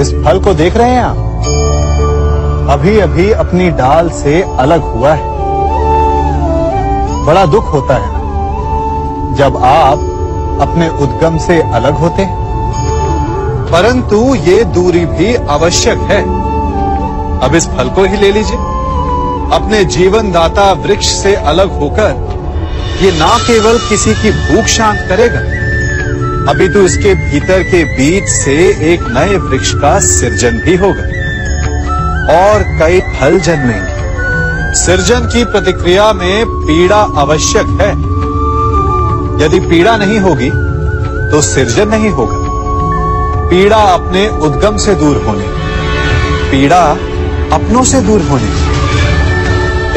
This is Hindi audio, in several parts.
इस फल को देख रहे हैं आप? अभी अभी अपनी डाल से अलग हुआ है। बड़ा दुख होता है जब आप अपने उद्गम से अलग होते हैं। परंतु ये दूरी भी आवश्यक है। अब इस फल को ही ले लीजिए। अपने जीवन दाता वृक्ष से अलग होकर ये ना केवल किसी की भूख शांत करेगा अभी तो इसके भीतर के बीज से एक नए वृक्ष का सृजन भी होगा और कई फल जन्मेंगे। सृजन की प्रतिक्रिया में पीड़ा आवश्यक है। यदि पीड़ा नहीं होगी तो सृजन नहीं होगा। पीड़ा अपने उद्गम से दूर होने, पीड़ा अपनों से दूर होने।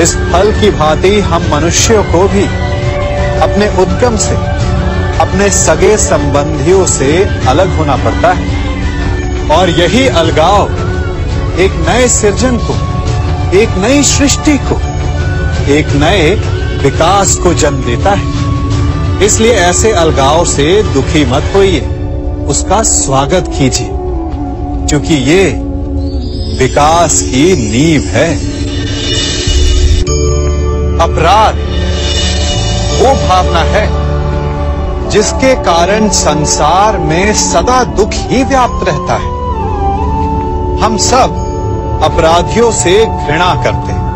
इस फल की भांति हम मनुष्यों को भी अपने उद्गम से अपने सगे संबंधियों से अलग होना पड़ता है। और यही अलगाव एक नए सृजन को, एक नई सृष्टि को, एक नए विकास को जन्म देता है। इसलिए ऐसे अलगाव से दुखी मत होइए, उसका स्वागत कीजिए, क्योंकि ये विकास की नींव है। अपराध, वो भावना है। जिसके कारण संसार में सदा दुख ही व्याप्त रहता है। हम सब अपराधियों से घृणा करते हैं।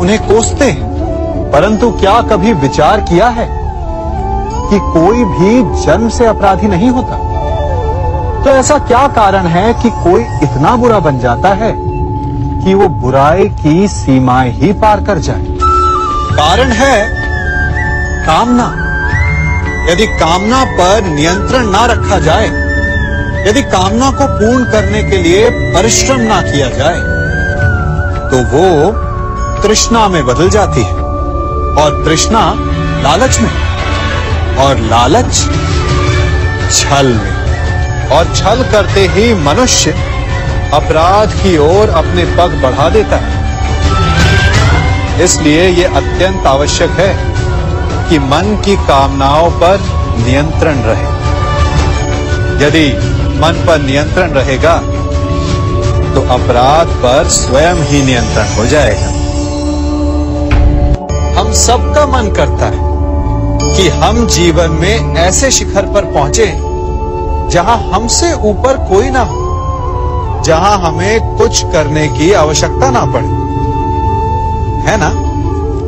उन्हें कोसते हैं। परंतु क्या कभी विचार किया है कि कोई भी जन्म से अपराधी नहीं होता? तो ऐसा क्या कारण है कि कोई इतना बुरा बन जाता है कि वो बुराई की सीमाएँ ही पार कर जाए? कारण है कामना। यदि कामना पर नियंत्रण ना रखा जाए, यदि कामना को पूर्ण करने के लिए परिश्रम ना किया जाए तो वो तृष्णा में बदल जाती है और तृष्णा लालच में, और लालच छल में। और छल करते ही मनुष्य अपराध की ओर अपने पग बढ़ा देता है। इसलिए यह अत्यंत आवश्यक है कि मन की कामनाओं पर नियंत्रण रहे। यदि मन पर नियंत्रण रहेगा तो अपराध पर स्वयं ही नियंत्रण हो जाएगा। हम सबका मन करता है कि हम जीवन में ऐसे शिखर पर पहुँचे, जहाँ हमसे ऊपर कोई ना हो, जहाँ हमें कुछ करने की आवश्यकता ना पड़े। है ना?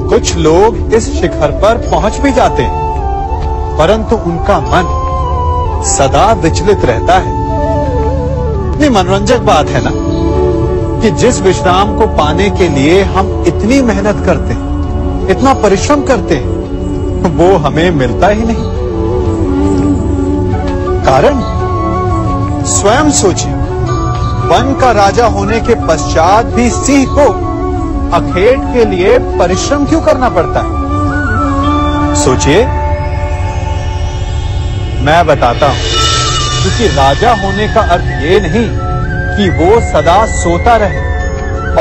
कुछ लोग इस शिखर पर पहुँच भी जाते हैं, परंतु उनका मन सदा विचलित रहता है। इतनी मनोरंजक बात है ना, कि जिस विश्राम को पाने के लिए हम इतनी मेहनत करते हैं, इतना परिश्रम करते हैं वो हमें मिलता ही नहीं। कारण, स्वयं सोचिए, वन का राजा होने के पश्चात भी सिंह को अखेट के लिए परिश्रम क्यों करना पड़ता है? सोचिए। मैं बताता हूँ। क्योंकि राजा होने का अर्थ ये नहीं कि वो सदा सोता रहे।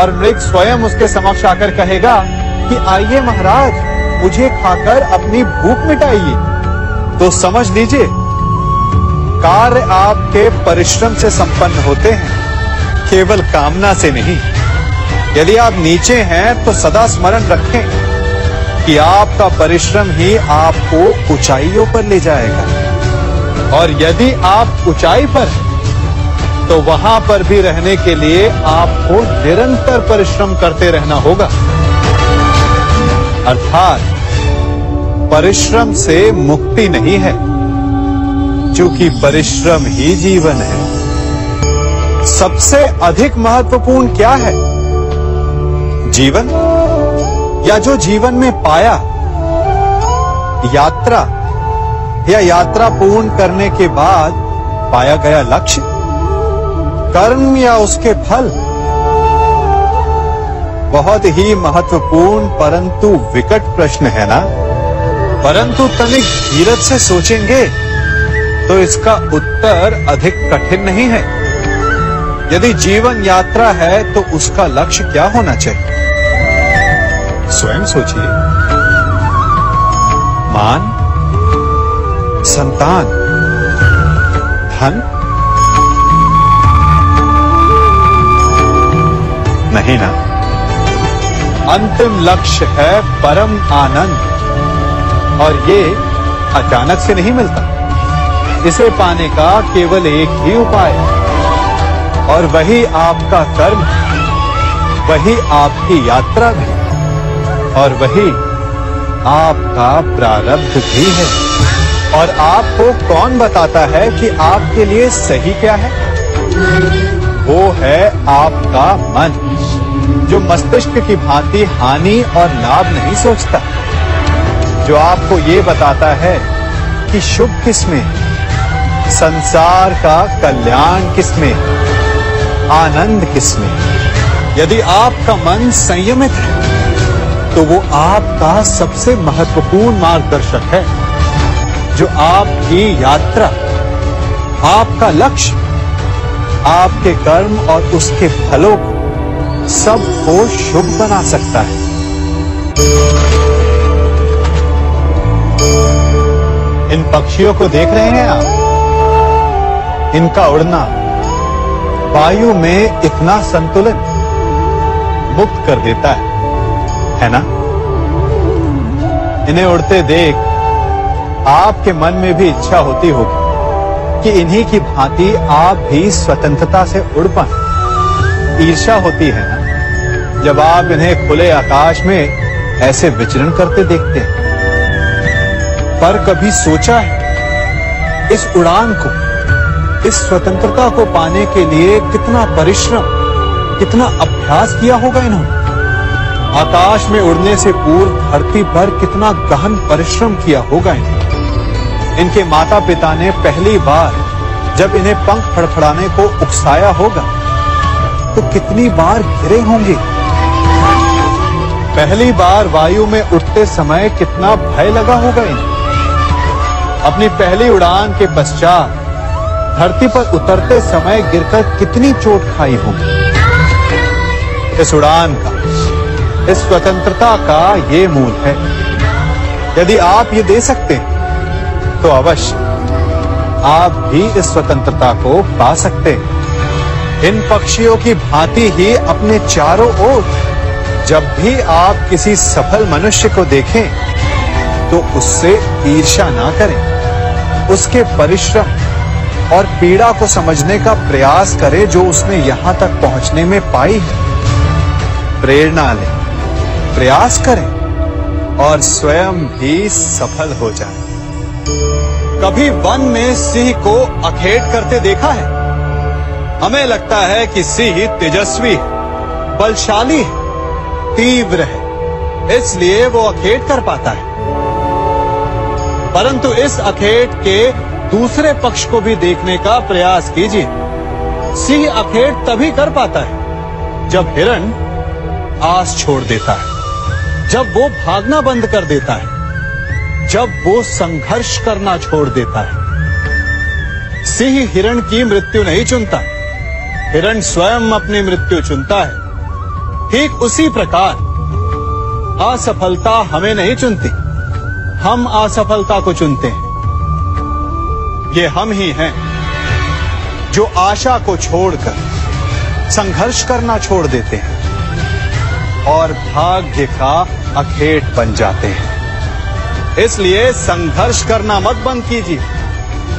और मृग स्वयं उसके समक्ष आकर कहेगा कि, आइए महाराज, मुझे खाकर अपनी भूख मिटाइए। तो समझ लीजिए, कार्य आपके परिश्रम से संपन्न होते हैं, केवल कामना से नहीं। यदि आप नीचे हैं तो सदा स्मरण रखें कि आपका परिश्रम ही आपको ऊंचाइयों पर ले जाएगा। और यदि आप ऊंचाई पर हैं तो वहाँ पर भी रहने के लिए आपको निरंतर परिश्रम करते रहना होगा। अर्थात, परिश्रम से मुक्ति नहीं है, क्योंकि परिश्रम ही जीवन है। सबसे अधिक महत्वपूर्ण क्या है? जीवन? या जो जीवन में पाया, यात्रा, या यात्रा पूर्ण करने के बाद पाया गया लक्ष्य? कर्म या उसके फल? बहुत ही महत्वपूर्ण, परंतु विकट प्रश्न है ना? परंतु तनिक धीरज से सोचेंगे तो इसका उत्तर अधिक कठिन नहीं है। यदि जीवन यात्रा है तो उसका लक्ष्य क्या होना चाहिए? स्वयं सोचिए। मान, संतान, धन। नहीं ना? अंतिम लक्ष्य है परम आनंद। और ये अचानक से नहीं मिलता। इसे पाने का केवल एक ही उपाय और वही आपका कर्म, वही आपकी यात्रा भी। और वही आपका प्रारब्ध भी है। और आपको कौन बताता है कि आपके लिए सही क्या है? वो है आपका मन, जो मस्तिष्क की भांति हानि और लाभ नहीं सोचता। जो आपको ये बताता है कि शुभ किसमें संसार का कल्याण किसमें आनंद किसमें यदि आपका मन संयमित है तो वो आपका सबसे महत्वपूर्ण मार्गदर्शक है, जो आपकी यात्रा, आपका लक्ष्य, आपके कर्म और उसके फलों को सबको शुभ बना सकता है। इन पक्षियों को देख रहे हैं आप? इनका उड़ना वायु में इतना संतुलन मुक्त कर देता है। है ना? इन्हें उड़ते देख आपके मन में भी इच्छा होती होगी कि इन्हीं की भांति आप भी स्वतंत्रता से उड़ पाए। ईर्षा होती है ना? जब आप इन्हें खुले आकाश में ऐसे विचरण करते देखते हैं। पर कभी सोचा है, इस उड़ान को, इस स्वतंत्रता को पाने के लिए कितना परिश्रम, कितना अभ्यास किया होगा इन्होंने? आकाश में उड़ने से पूर्व धरती पर कितना गहन परिश्रम किया होगा इन्होंने इनके माता पिता ने पहली बार जब इन्हें पंख फड़फड़ाने को उकसाया होगा तो कितनी बार गिरे होंगे? पहली बार वायु में उठते समय कितना भय लगा होगा इन्हें। अपनी पहली उड़ान के पश्चात धरती पर उतरते समय गिरकर कितनी चोट खाई होगी। इस उड़ान का इस स्वतंत्रता का ये मूल है। यदि आप ये दे सकते हैं तो अवश्य आप भी इस स्वतंत्रता को पा सकते हैं। इन पक्षियों की भांति ही अपने चारों ओर जब भी आप किसी सफल मनुष्य को देखें तो उससे ईर्षा ना करें। उसके परिश्रम और पीड़ा को समझने का प्रयास करें जो उसने यहाँ तक पहुँचने में पाई है। प्रेरणा लें। प्रयास करें और स्वयं भी सफल हो जाए। कभी वन में सिंह को अखेट करते देखा है? हमें लगता है कि सिंह तेजस्वी है, बलशाली है, तीव्र है, इसलिए वो अखेट कर पाता है। परंतु इस अखेट के दूसरे पक्ष को भी देखने का प्रयास कीजिए। सिंह अखेट तभी कर पाता है जब हिरण आस छोड़ देता है। जब वो भागना बंद कर देता है, जब वो संघर्ष करना छोड़ देता है, सिंह हिरण की मृत्यु नहीं चुनता, हिरण स्वयं अपनी मृत्यु चुनता है, ठीक उसी प्रकार असफलता हमें नहीं चुनती, हम असफलता को चुनते हैं। ये हम ही हैं जो आशा को छोड़कर संघर्ष करना छोड़ देते हैं और भाग्य का अखेट बन जाते हैं। इसलिए संघर्ष करना मत बंद कीजिए।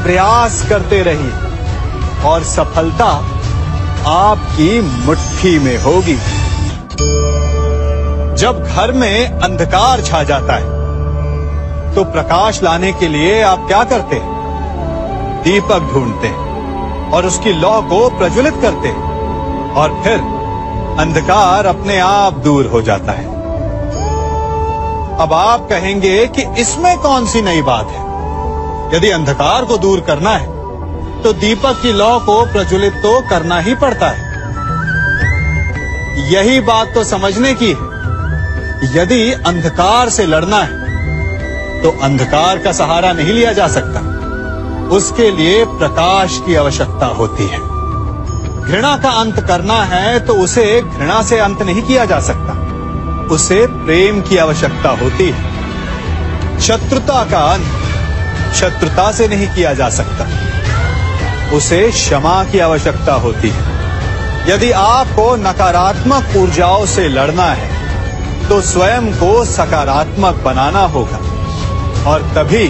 प्रयास करते रहिए। और सफलता आपकी मुट्ठी में होगी। जब घर में अंधकार छा जाता है तो प्रकाश लाने के लिए आप क्या करते दीपक ढूंढते और उसकी लौ को प्रज्वलित करते और फिर अंधकार अपने आप दूर हो जाता है। अब आप कहेंगे कि इसमें कौन सी नई बात है? यदि अंधकार को दूर करना है तो दीपक की लौ को प्रज्वलित तो करना ही पड़ता है। यही बात तो समझने की है। यदि अंधकार से लड़ना है तो अंधकार का सहारा नहीं लिया जा सकता। उसके लिए प्रकाश की आवश्यकता होती है। घृणा का अंत करना है तो उसे घृणा से अंत नहीं किया जा सकता। उसे प्रेम की आवश्यकता होती है। शत्रुता का अंत शत्रुता से नहीं किया जा सकता। उसे क्षमा की आवश्यकता होती है। यदि आपको नकारात्मक ऊर्जाओं से लड़ना है तो स्वयं को सकारात्मक बनाना होगा और तभी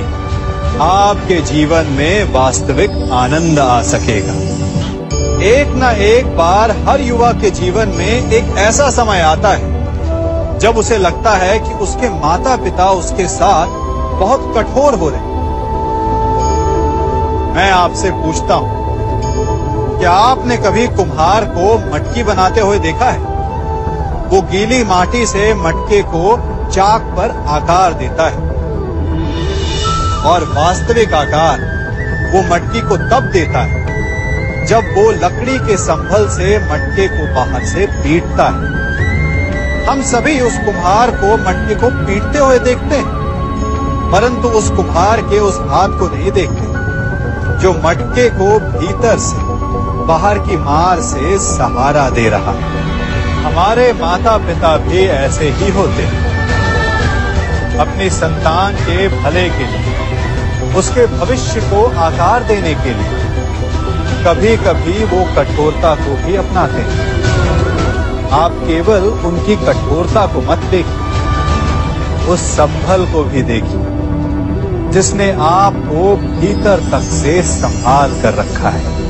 आपके जीवन में वास्तविक आनंद आ सकेगा। एक न एक बार हर युवा के जीवन में एक ऐसा समय आता है जब उसे लगता है कि उसके माता पिता उसके साथ बहुत कठोर हो रहे मैं आपसे पूछता हूँ, क्या आपने कभी कुम्हार को मटकी बनाते हुए देखा है? वो गीली माटी से मटके को चाक पर आकार देता है और वास्तविक आकार वो मटकी को तब देता है जब वो लकड़ी के संभल से मटके को बाहर से पीटता है। हम सभी उस कुम्हार को मटके को पीटते हुए देखते हैं, परंतु उस कुम्हार के उस हाथ को नहीं देखते, जो मटके को भीतर से, बाहर की मार से सहारा दे रहा है। हमारे माता पिता भी ऐसे ही होते हैं। अपनी संतान के भले के लिए, उसके भविष्य को आकार देने के लिए कभी कभी वो कठोरता को भी अपनाते हैं। आप केवल उनकी कठोरता को मत देखिए, उस संभल को भी देखिए, जिसने आपको भीतर तक से संभाल कर रखा है।